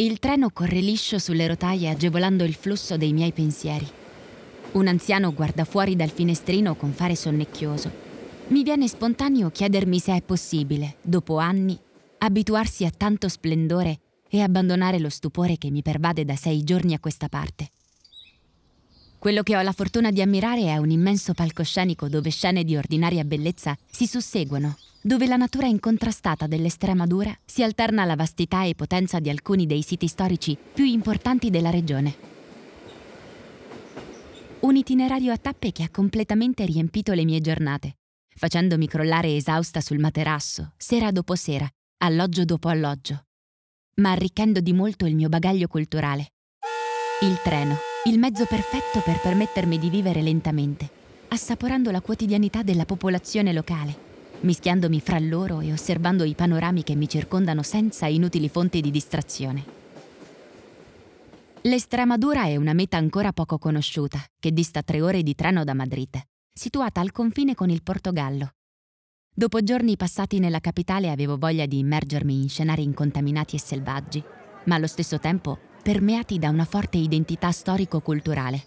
Il treno corre liscio sulle rotaie agevolando il flusso dei miei pensieri. Un anziano guarda fuori dal finestrino con fare sonnecchioso. Mi viene spontaneo chiedermi se è possibile, dopo anni, abituarsi a tanto splendore e abbandonare lo stupore che mi pervade da sei giorni a questa parte. Quello che ho la fortuna di ammirare è un immenso palcoscenico dove scene di ordinaria bellezza si susseguono, dove la natura incontrastata dell'Estremadura si alterna alla vastità e potenza di alcuni dei siti storici più importanti della regione. Un itinerario a tappe che ha completamente riempito le mie giornate, facendomi crollare esausta sul materasso, sera dopo sera, alloggio dopo alloggio, ma arricchendo di molto il mio bagaglio culturale. Il treno, il mezzo perfetto per permettermi di vivere lentamente, assaporando la quotidianità della popolazione locale, mischiandomi fra loro e osservando i panorami che mi circondano senza inutili fonti di distrazione. L'Estremadura è una meta ancora poco conosciuta, che dista tre ore di treno da Madrid, situata al confine con il Portogallo. Dopo giorni passati nella capitale avevo voglia di immergermi in scenari incontaminati e selvaggi, ma allo stesso tempo permeati da una forte identità storico-culturale.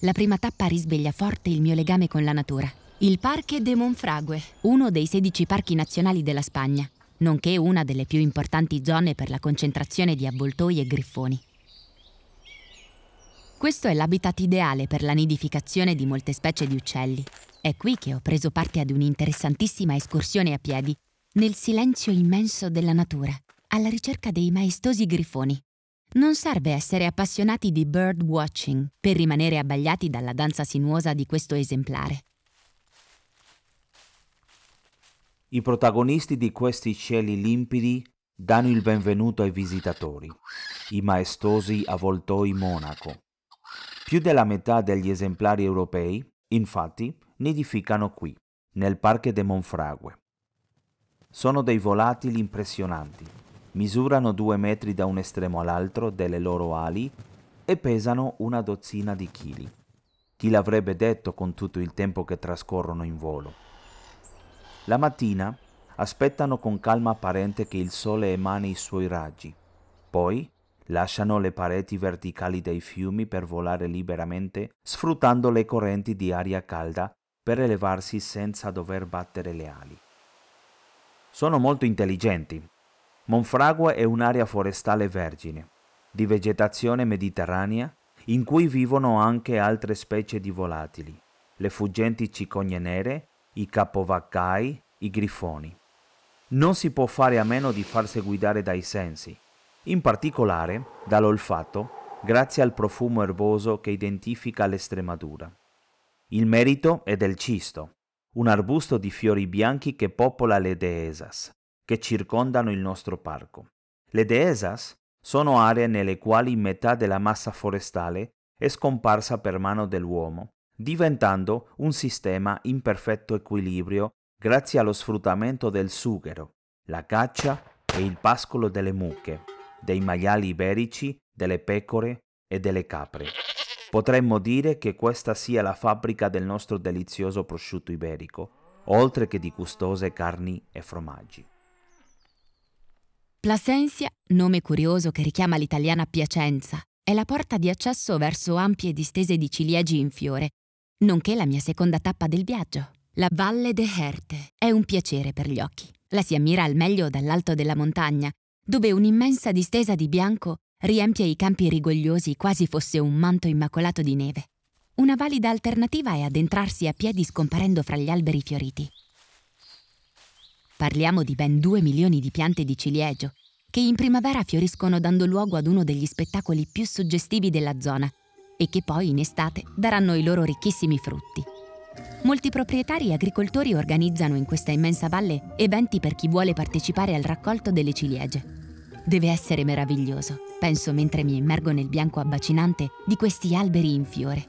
La prima tappa risveglia forte il mio legame con la natura. Il Parque de Monfrague, uno dei 16 parchi nazionali della Spagna, nonché una delle più importanti zone per la concentrazione di avvoltoi e griffoni. Questo è l'habitat ideale per la nidificazione di molte specie di uccelli. È qui che ho preso parte ad un'interessantissima escursione a piedi, nel silenzio immenso della natura, alla ricerca dei maestosi grifoni. Non serve essere appassionati di bird watching per rimanere abbagliati dalla danza sinuosa di questo esemplare. I protagonisti di questi cieli limpidi danno il benvenuto ai visitatori, i maestosi avvoltoi monaco, più della metà degli esemplari europei, infatti, nidificano qui, nel Parque de Monfrague. Sono dei volatili impressionanti. Misurano due metri da un estremo all'altro delle loro ali e pesano una dozzina di chili. Chi l'avrebbe detto con tutto il tempo che trascorrono in volo? La mattina aspettano con calma apparente che il sole emani i suoi raggi. Poi Lasciano le pareti verticali dei fiumi per volare liberamente, sfruttando le correnti di aria calda per elevarsi senza dover battere le ali. Sono molto intelligenti. Monfragua è un'area forestale vergine, di vegetazione mediterranea, in cui vivono anche altre specie di volatili, le fuggenti cicogne nere, i capovaccai, i grifoni. Non si può fare a meno di farsi guidare dai sensi, in particolare dall'olfatto, grazie al profumo erboso che identifica l'Estremadura. Il merito è del cisto, un arbusto di fiori bianchi che popola le dehesas, che circondano il nostro parco. Le dehesas sono aree nelle quali metà della massa forestale è scomparsa per mano dell'uomo, diventando un sistema in perfetto equilibrio grazie allo sfruttamento del sughero, la caccia e il pascolo delle mucche dei maiali iberici, delle pecore e delle capre. Potremmo dire che questa sia la fabbrica del nostro delizioso prosciutto iberico, oltre che di gustose carni e formaggi. Plasencia, nome curioso che richiama l'italiana Piacenza, è la porta di accesso verso ampie distese di ciliegi in fiore, nonché la mia seconda tappa del viaggio. La Valle de Herte è un piacere per gli occhi. La si ammira al meglio dall'alto della montagna dove un'immensa distesa di bianco riempie i campi rigogliosi quasi fosse un manto immacolato di neve. Una valida alternativa è addentrarsi a piedi scomparendo fra gli alberi fioriti. Parliamo di ben due milioni di piante di ciliegio, che in primavera fioriscono dando luogo ad uno degli spettacoli più suggestivi della zona e che poi in estate daranno i loro ricchissimi frutti. Molti proprietari e agricoltori organizzano in questa immensa valle eventi per chi vuole partecipare al raccolto delle ciliegie. Deve essere meraviglioso, penso mentre mi immergo nel bianco abbacinante di questi alberi in fiore.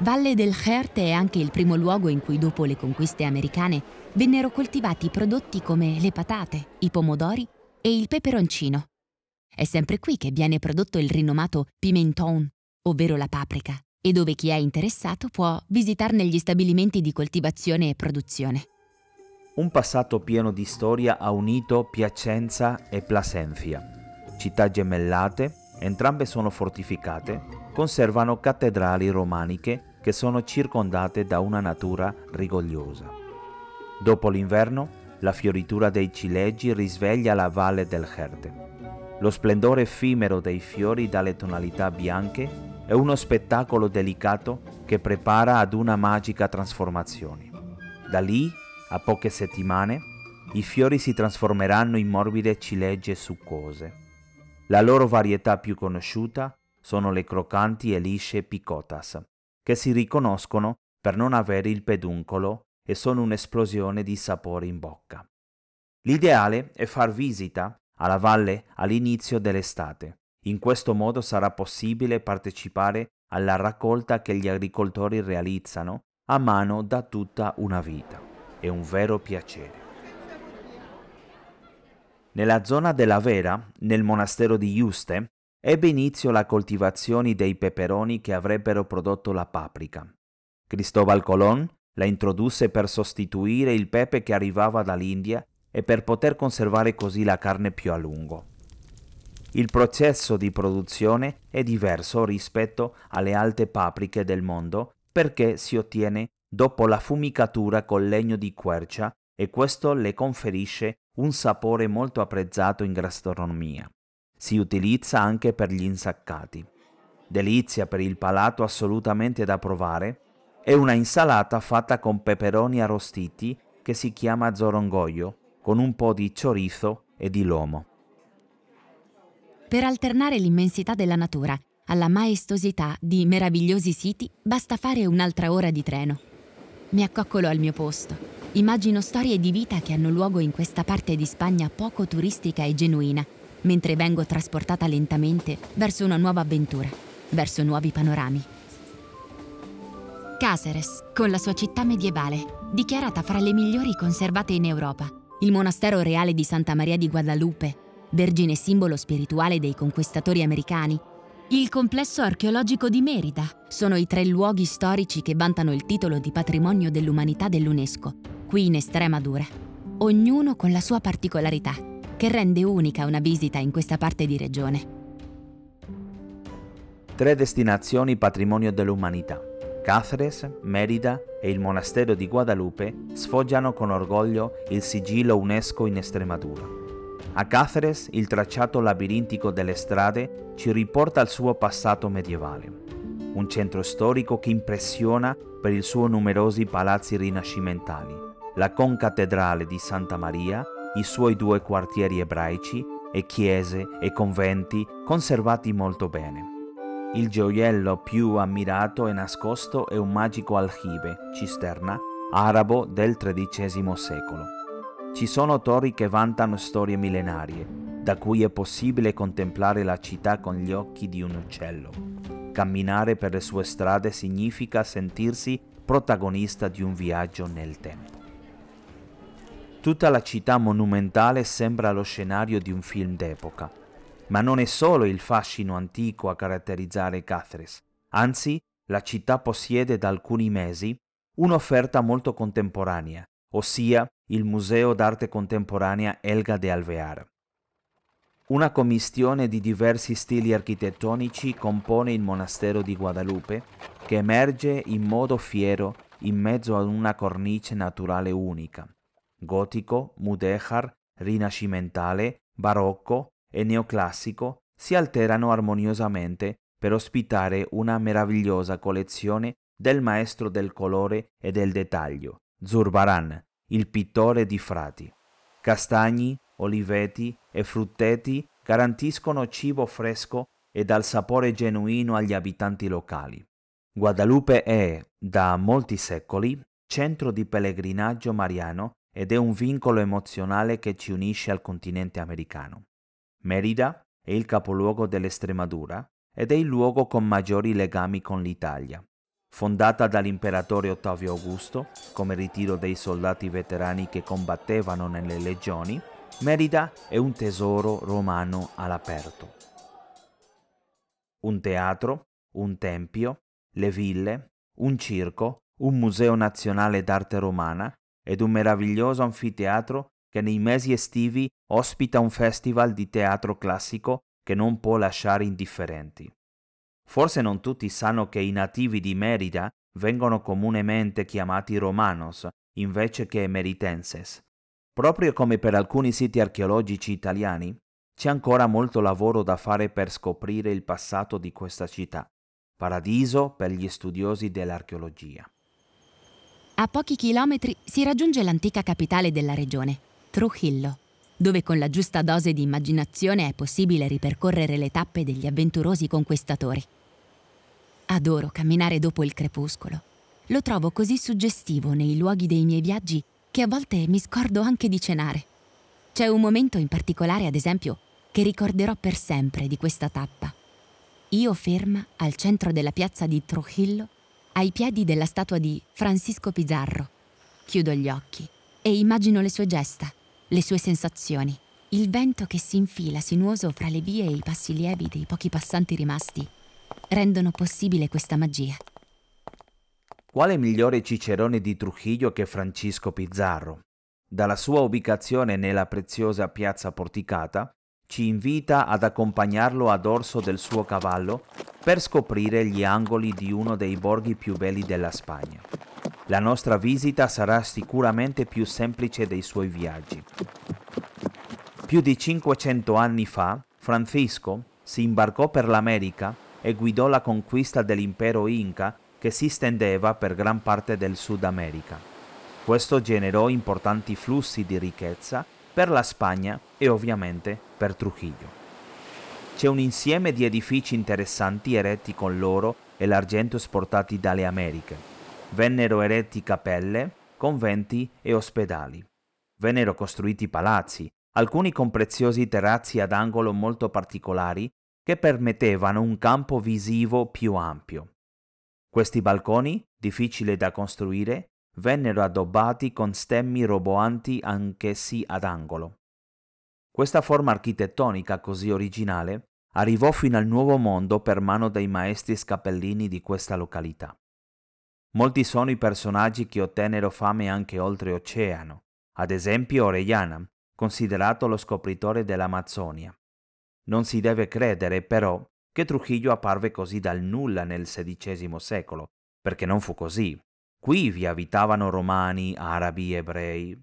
Valle del Gerte è anche il primo luogo in cui dopo le conquiste americane vennero coltivati prodotti come le patate, i pomodori e il peperoncino. È sempre qui che viene prodotto il rinomato pimenton, ovvero la paprika, e dove chi è interessato può visitarne gli stabilimenti di coltivazione e produzione. Un passato pieno di storia ha unito Piacenza e Plasenfia. città gemellate, entrambe sono fortificate, conservano cattedrali romaniche che sono circondate da una natura rigogliosa. Dopo l'inverno, la fioritura dei cileggi risveglia la valle del Herde. Lo splendore effimero dei fiori dalle tonalità bianche è uno spettacolo delicato che prepara ad una magica trasformazione. Da lì, a poche settimane, i fiori si trasformeranno in morbide ciliegie succose. La loro varietà più conosciuta sono le croccanti e lisce picotas, che si riconoscono per non avere il peduncolo e sono un'esplosione di sapore in bocca. L'ideale è far visita alla valle all'inizio dell'estate. In questo modo sarà possibile partecipare alla raccolta che gli agricoltori realizzano a mano da tutta una vita. È un vero piacere. Nella zona della Vera, nel monastero di Juste, ebbe inizio la coltivazione dei peperoni che avrebbero prodotto la paprika. Cristobal Colón la introdusse per sostituire il pepe che arrivava dall'India e per poter conservare così la carne più a lungo. Il processo di produzione è diverso rispetto alle alte paprike del mondo perché si ottiene dopo la fumicatura col legno di quercia e questo le conferisce un sapore molto apprezzato in gastronomia. Si utilizza anche per gli insaccati. Delizia per il palato assolutamente da provare è una insalata fatta con peperoni arrostiti che si chiama zorongoio, con un po' di chorizo e di lomo. Per alternare l'immensità della natura alla maestosità di meravigliosi siti basta fare un'altra ora di treno. Mi accoccolo al mio posto. Immagino storie di vita che hanno luogo in questa parte di Spagna poco turistica e genuina, mentre vengo trasportata lentamente verso una nuova avventura, verso nuovi panorami. Caceres, con la sua città medievale, dichiarata fra le migliori conservate in Europa, il monastero reale di Santa Maria di Guadalupe, vergine simbolo spirituale dei conquistatori americani, il complesso archeologico di Merida. Sono i tre luoghi storici che vantano il titolo di patrimonio dell'umanità dell'UNESCO, qui in Estremadura, ognuno con la sua particolarità, che rende unica una visita in questa parte di regione. Tre destinazioni patrimonio dell'umanità Cáceres, Merida e il monastero di Guadalupe sfoggiano con orgoglio il sigillo UNESCO in Estremadura. A Cáceres il tracciato labirintico delle strade ci riporta al suo passato medievale, un centro storico che impressiona per i suoi numerosi palazzi rinascimentali, la concattedrale di Santa Maria, i suoi due quartieri ebraici e chiese e conventi conservati molto bene. Il gioiello più ammirato e nascosto è un magico aljibe, cisterna, arabo del XIII secolo. Ci sono torri che vantano storie millenarie, da cui è possibile contemplare la città con gli occhi di un uccello. Camminare per le sue strade significa sentirsi protagonista di un viaggio nel tempo. Tutta la città monumentale sembra lo scenario di un film d'epoca, ma non è solo il fascino antico a caratterizzare Cáceres, anzi la città possiede da alcuni mesi un'offerta molto contemporanea, ossia il Museo d'arte contemporanea Elga de Alvear. Una commistione di diversi stili architettonici compone il monastero di Guadalupe, che emerge in modo fiero in mezzo ad una cornice naturale unica. Gotico, mudéjar, rinascimentale, barocco, e neoclassico si alterano armoniosamente per ospitare una meravigliosa collezione del maestro del colore e del dettaglio, Zurbaran, il pittore di frati. Castagni, oliveti e frutteti garantiscono cibo fresco e dal sapore genuino agli abitanti locali. Guadalupe è, da molti secoli, centro di pellegrinaggio mariano ed è un vincolo emozionale che ci unisce al continente americano. Merida è il capoluogo dell'Estremadura ed è il luogo con maggiori legami con l'Italia. Fondata dall'imperatore Ottavio Augusto come ritiro dei soldati veterani che combattevano nelle legioni, Merida è un tesoro romano all'aperto. Un teatro, un tempio, le ville, un circo, un museo nazionale d'arte romana ed un meraviglioso anfiteatro che nei mesi estivi ospita un festival di teatro classico che non può lasciare indifferenti. Forse non tutti sanno che i nativi di Merida vengono comunemente chiamati romanos invece che meritenses. Proprio come per alcuni siti archeologici italiani, c'è ancora molto lavoro da fare per scoprire il passato di questa città, paradiso per gli studiosi dell'archeologia. A pochi chilometri si raggiunge l'antica capitale della regione, Trujillo, dove con la giusta dose di immaginazione è possibile ripercorrere le tappe degli avventurosi conquistatori. Adoro camminare dopo il crepuscolo. Lo trovo così suggestivo nei luoghi dei miei viaggi che a volte mi scordo anche di cenare. C'è un momento in particolare, ad esempio, che ricorderò per sempre di questa tappa. Io ferma al centro della piazza di Trujillo, ai piedi della statua di Francisco Pizarro. Chiudo gli occhi e immagino le sue gesta, le sue sensazioni, il vento che si infila sinuoso fra le vie e i passi lievi dei pochi passanti rimasti rendono possibile questa magia. Quale migliore cicerone di Trujillo che Francisco Pizarro? Dalla sua ubicazione nella preziosa piazza porticata, ci invita ad accompagnarlo a dorso del suo cavallo per scoprire gli angoli di uno dei borghi più belli della Spagna. La nostra visita sarà sicuramente più semplice dei suoi viaggi. Più di 500 anni fa, Francisco si imbarcò per l'America e guidò la conquista dell'impero Inca che si stendeva per gran parte del Sud America. Questo generò importanti flussi di ricchezza per la Spagna e ovviamente per Trujillo. C'è un insieme di edifici interessanti eretti con l'oro e l'argento esportati dalle Americhe. Vennero eretti cappelle, conventi e ospedali. Vennero costruiti palazzi, alcuni con preziosi terrazzi ad angolo molto particolari che permettevano un campo visivo più ampio. Questi balconi, difficili da costruire, vennero addobbati con stemmi roboanti anch'essi ad angolo. Questa forma architettonica così originale arrivò fino al Nuovo Mondo per mano dei maestri scappellini di questa località. Molti sono i personaggi che ottennero fame anche oltreoceano, ad esempio Orellana, considerato lo scopritore dell'Amazzonia. Non si deve credere, però, che Trujillo apparve così dal nulla nel XVI secolo, perché non fu così. Qui vi abitavano romani, arabi, ebrei.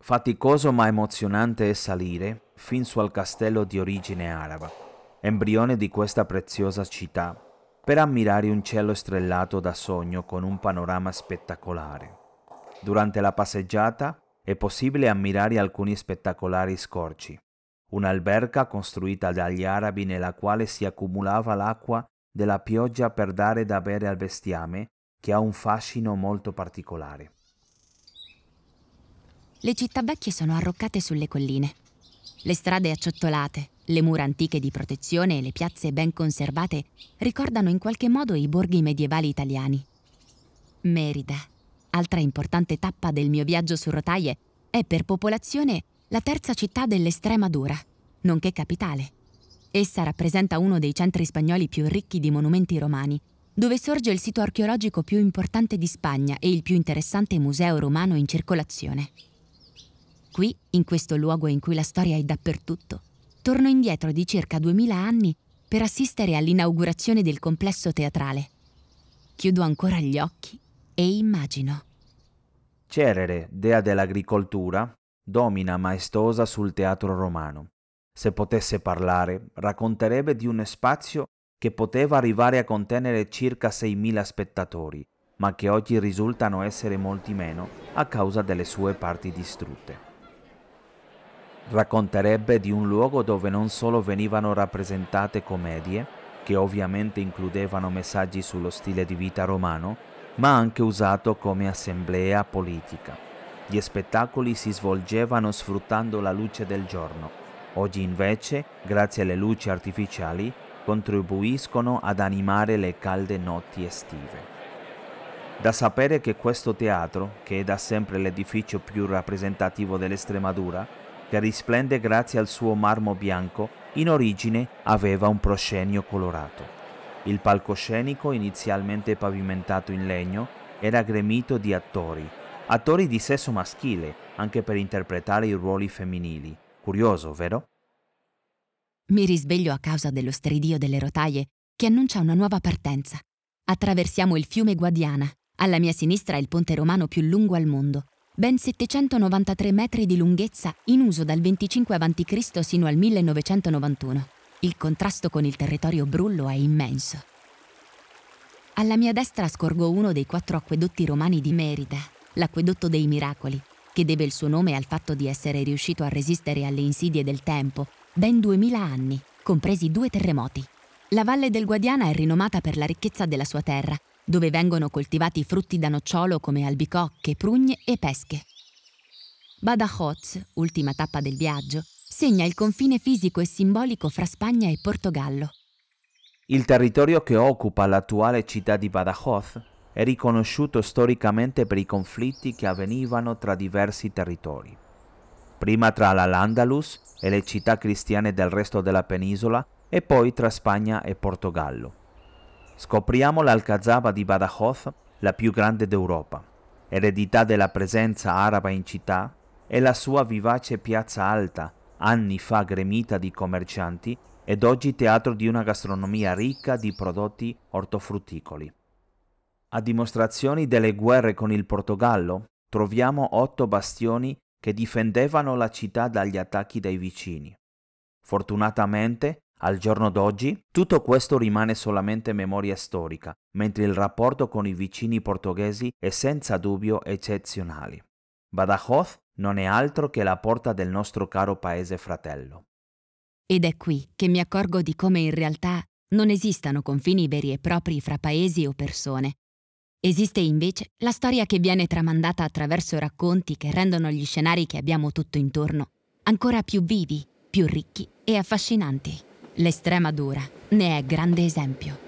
Faticoso ma emozionante è salire fin su al castello di origine araba, embrione di questa preziosa città, per ammirare un cielo strellato da sogno con un panorama spettacolare. Durante la passeggiata è possibile ammirare alcuni spettacolari scorci, un'alberca costruita dagli arabi nella quale si accumulava l'acqua della pioggia per dare da bere al bestiame, che ha un fascino molto particolare. Le città vecchie sono arroccate sulle colline. Le strade acciottolate, le mura antiche di protezione e le piazze ben conservate ricordano in qualche modo i borghi medievali italiani. Merida, altra importante tappa del mio viaggio su rotaie, è per popolazione la terza città dell'Estremadura, nonché capitale. Essa rappresenta uno dei centri spagnoli più ricchi di monumenti romani, dove sorge il sito archeologico più importante di Spagna e il più interessante museo romano in circolazione. Qui, in questo luogo in cui la storia è dappertutto, torno indietro di circa 2000 anni per assistere all'inaugurazione del complesso teatrale. Chiudo ancora gli occhi e immagino. Cerere, dea dell'agricoltura, domina maestosa sul teatro romano. Se potesse parlare, racconterebbe di un spazio che poteva arrivare a contenere circa 6.000 spettatori, ma che oggi risultano essere molti meno a causa delle sue parti distrutte. Racconterebbe di un luogo dove non solo venivano rappresentate commedie, che ovviamente includevano messaggi sullo stile di vita romano, ma anche usato come assemblea politica. Gli spettacoli si svolgevano sfruttando la luce del giorno. Oggi invece, grazie alle luci artificiali, contribuiscono ad animare le calde notti estive. Da sapere che questo teatro, che è da sempre l'edificio più rappresentativo dell'Estremadura, che risplende grazie al suo marmo bianco, in origine aveva un proscenio colorato. Il palcoscenico, inizialmente pavimentato in legno, era gremito di attori, attori di sesso maschile, anche per interpretare i ruoli femminili. Curioso, vero? Mi risveglio a causa dello stridio delle rotaie che annuncia una nuova partenza. Attraversiamo il fiume Guadiana. Alla mia sinistra è il ponte romano più lungo al mondo, ben 793 metri di lunghezza in uso dal 25 a.C. sino al 1991. Il contrasto con il territorio brullo è immenso. Alla mia destra scorgo uno dei quattro acquedotti romani di Merida, l'acquedotto dei miracoli, che deve il suo nome al fatto di essere riuscito a resistere alle insidie del tempo, ben duemila anni, compresi due terremoti. La valle del Guadiana è rinomata per la ricchezza della sua terra, dove vengono coltivati frutti da nocciolo come albicocche, prugne e pesche. Badajoz, ultima tappa del viaggio, segna il confine fisico e simbolico fra Spagna e Portogallo. Il territorio che occupa l'attuale città di Badajoz è riconosciuto storicamente per i conflitti che avvenivano tra diversi territori. Prima tra l'Al-Andalus e le città cristiane del resto della penisola e poi tra Spagna e Portogallo. Scopriamo l'Alcazaba di Badajoz, la più grande d'Europa, eredità della presenza araba in città, e la sua vivace piazza alta, anni fa gremita di commercianti ed oggi teatro di una gastronomia ricca di prodotti ortofrutticoli. A dimostrazioni delle guerre con il Portogallo, troviamo otto bastioni che difendevano la città dagli attacchi dei vicini. Fortunatamente, al giorno d'oggi tutto questo rimane solamente memoria storica, mentre il rapporto con i vicini portoghesi è senza dubbio eccezionale. Badajoz non è altro che la porta del nostro caro paese fratello. Ed è qui che mi accorgo di come in realtà non esistano confini veri e propri fra paesi o persone. Esiste invece la storia che viene tramandata attraverso racconti che rendono gli scenari che abbiamo tutto intorno ancora più vivi, più ricchi e affascinanti. L'Estremadura ne è grande esempio.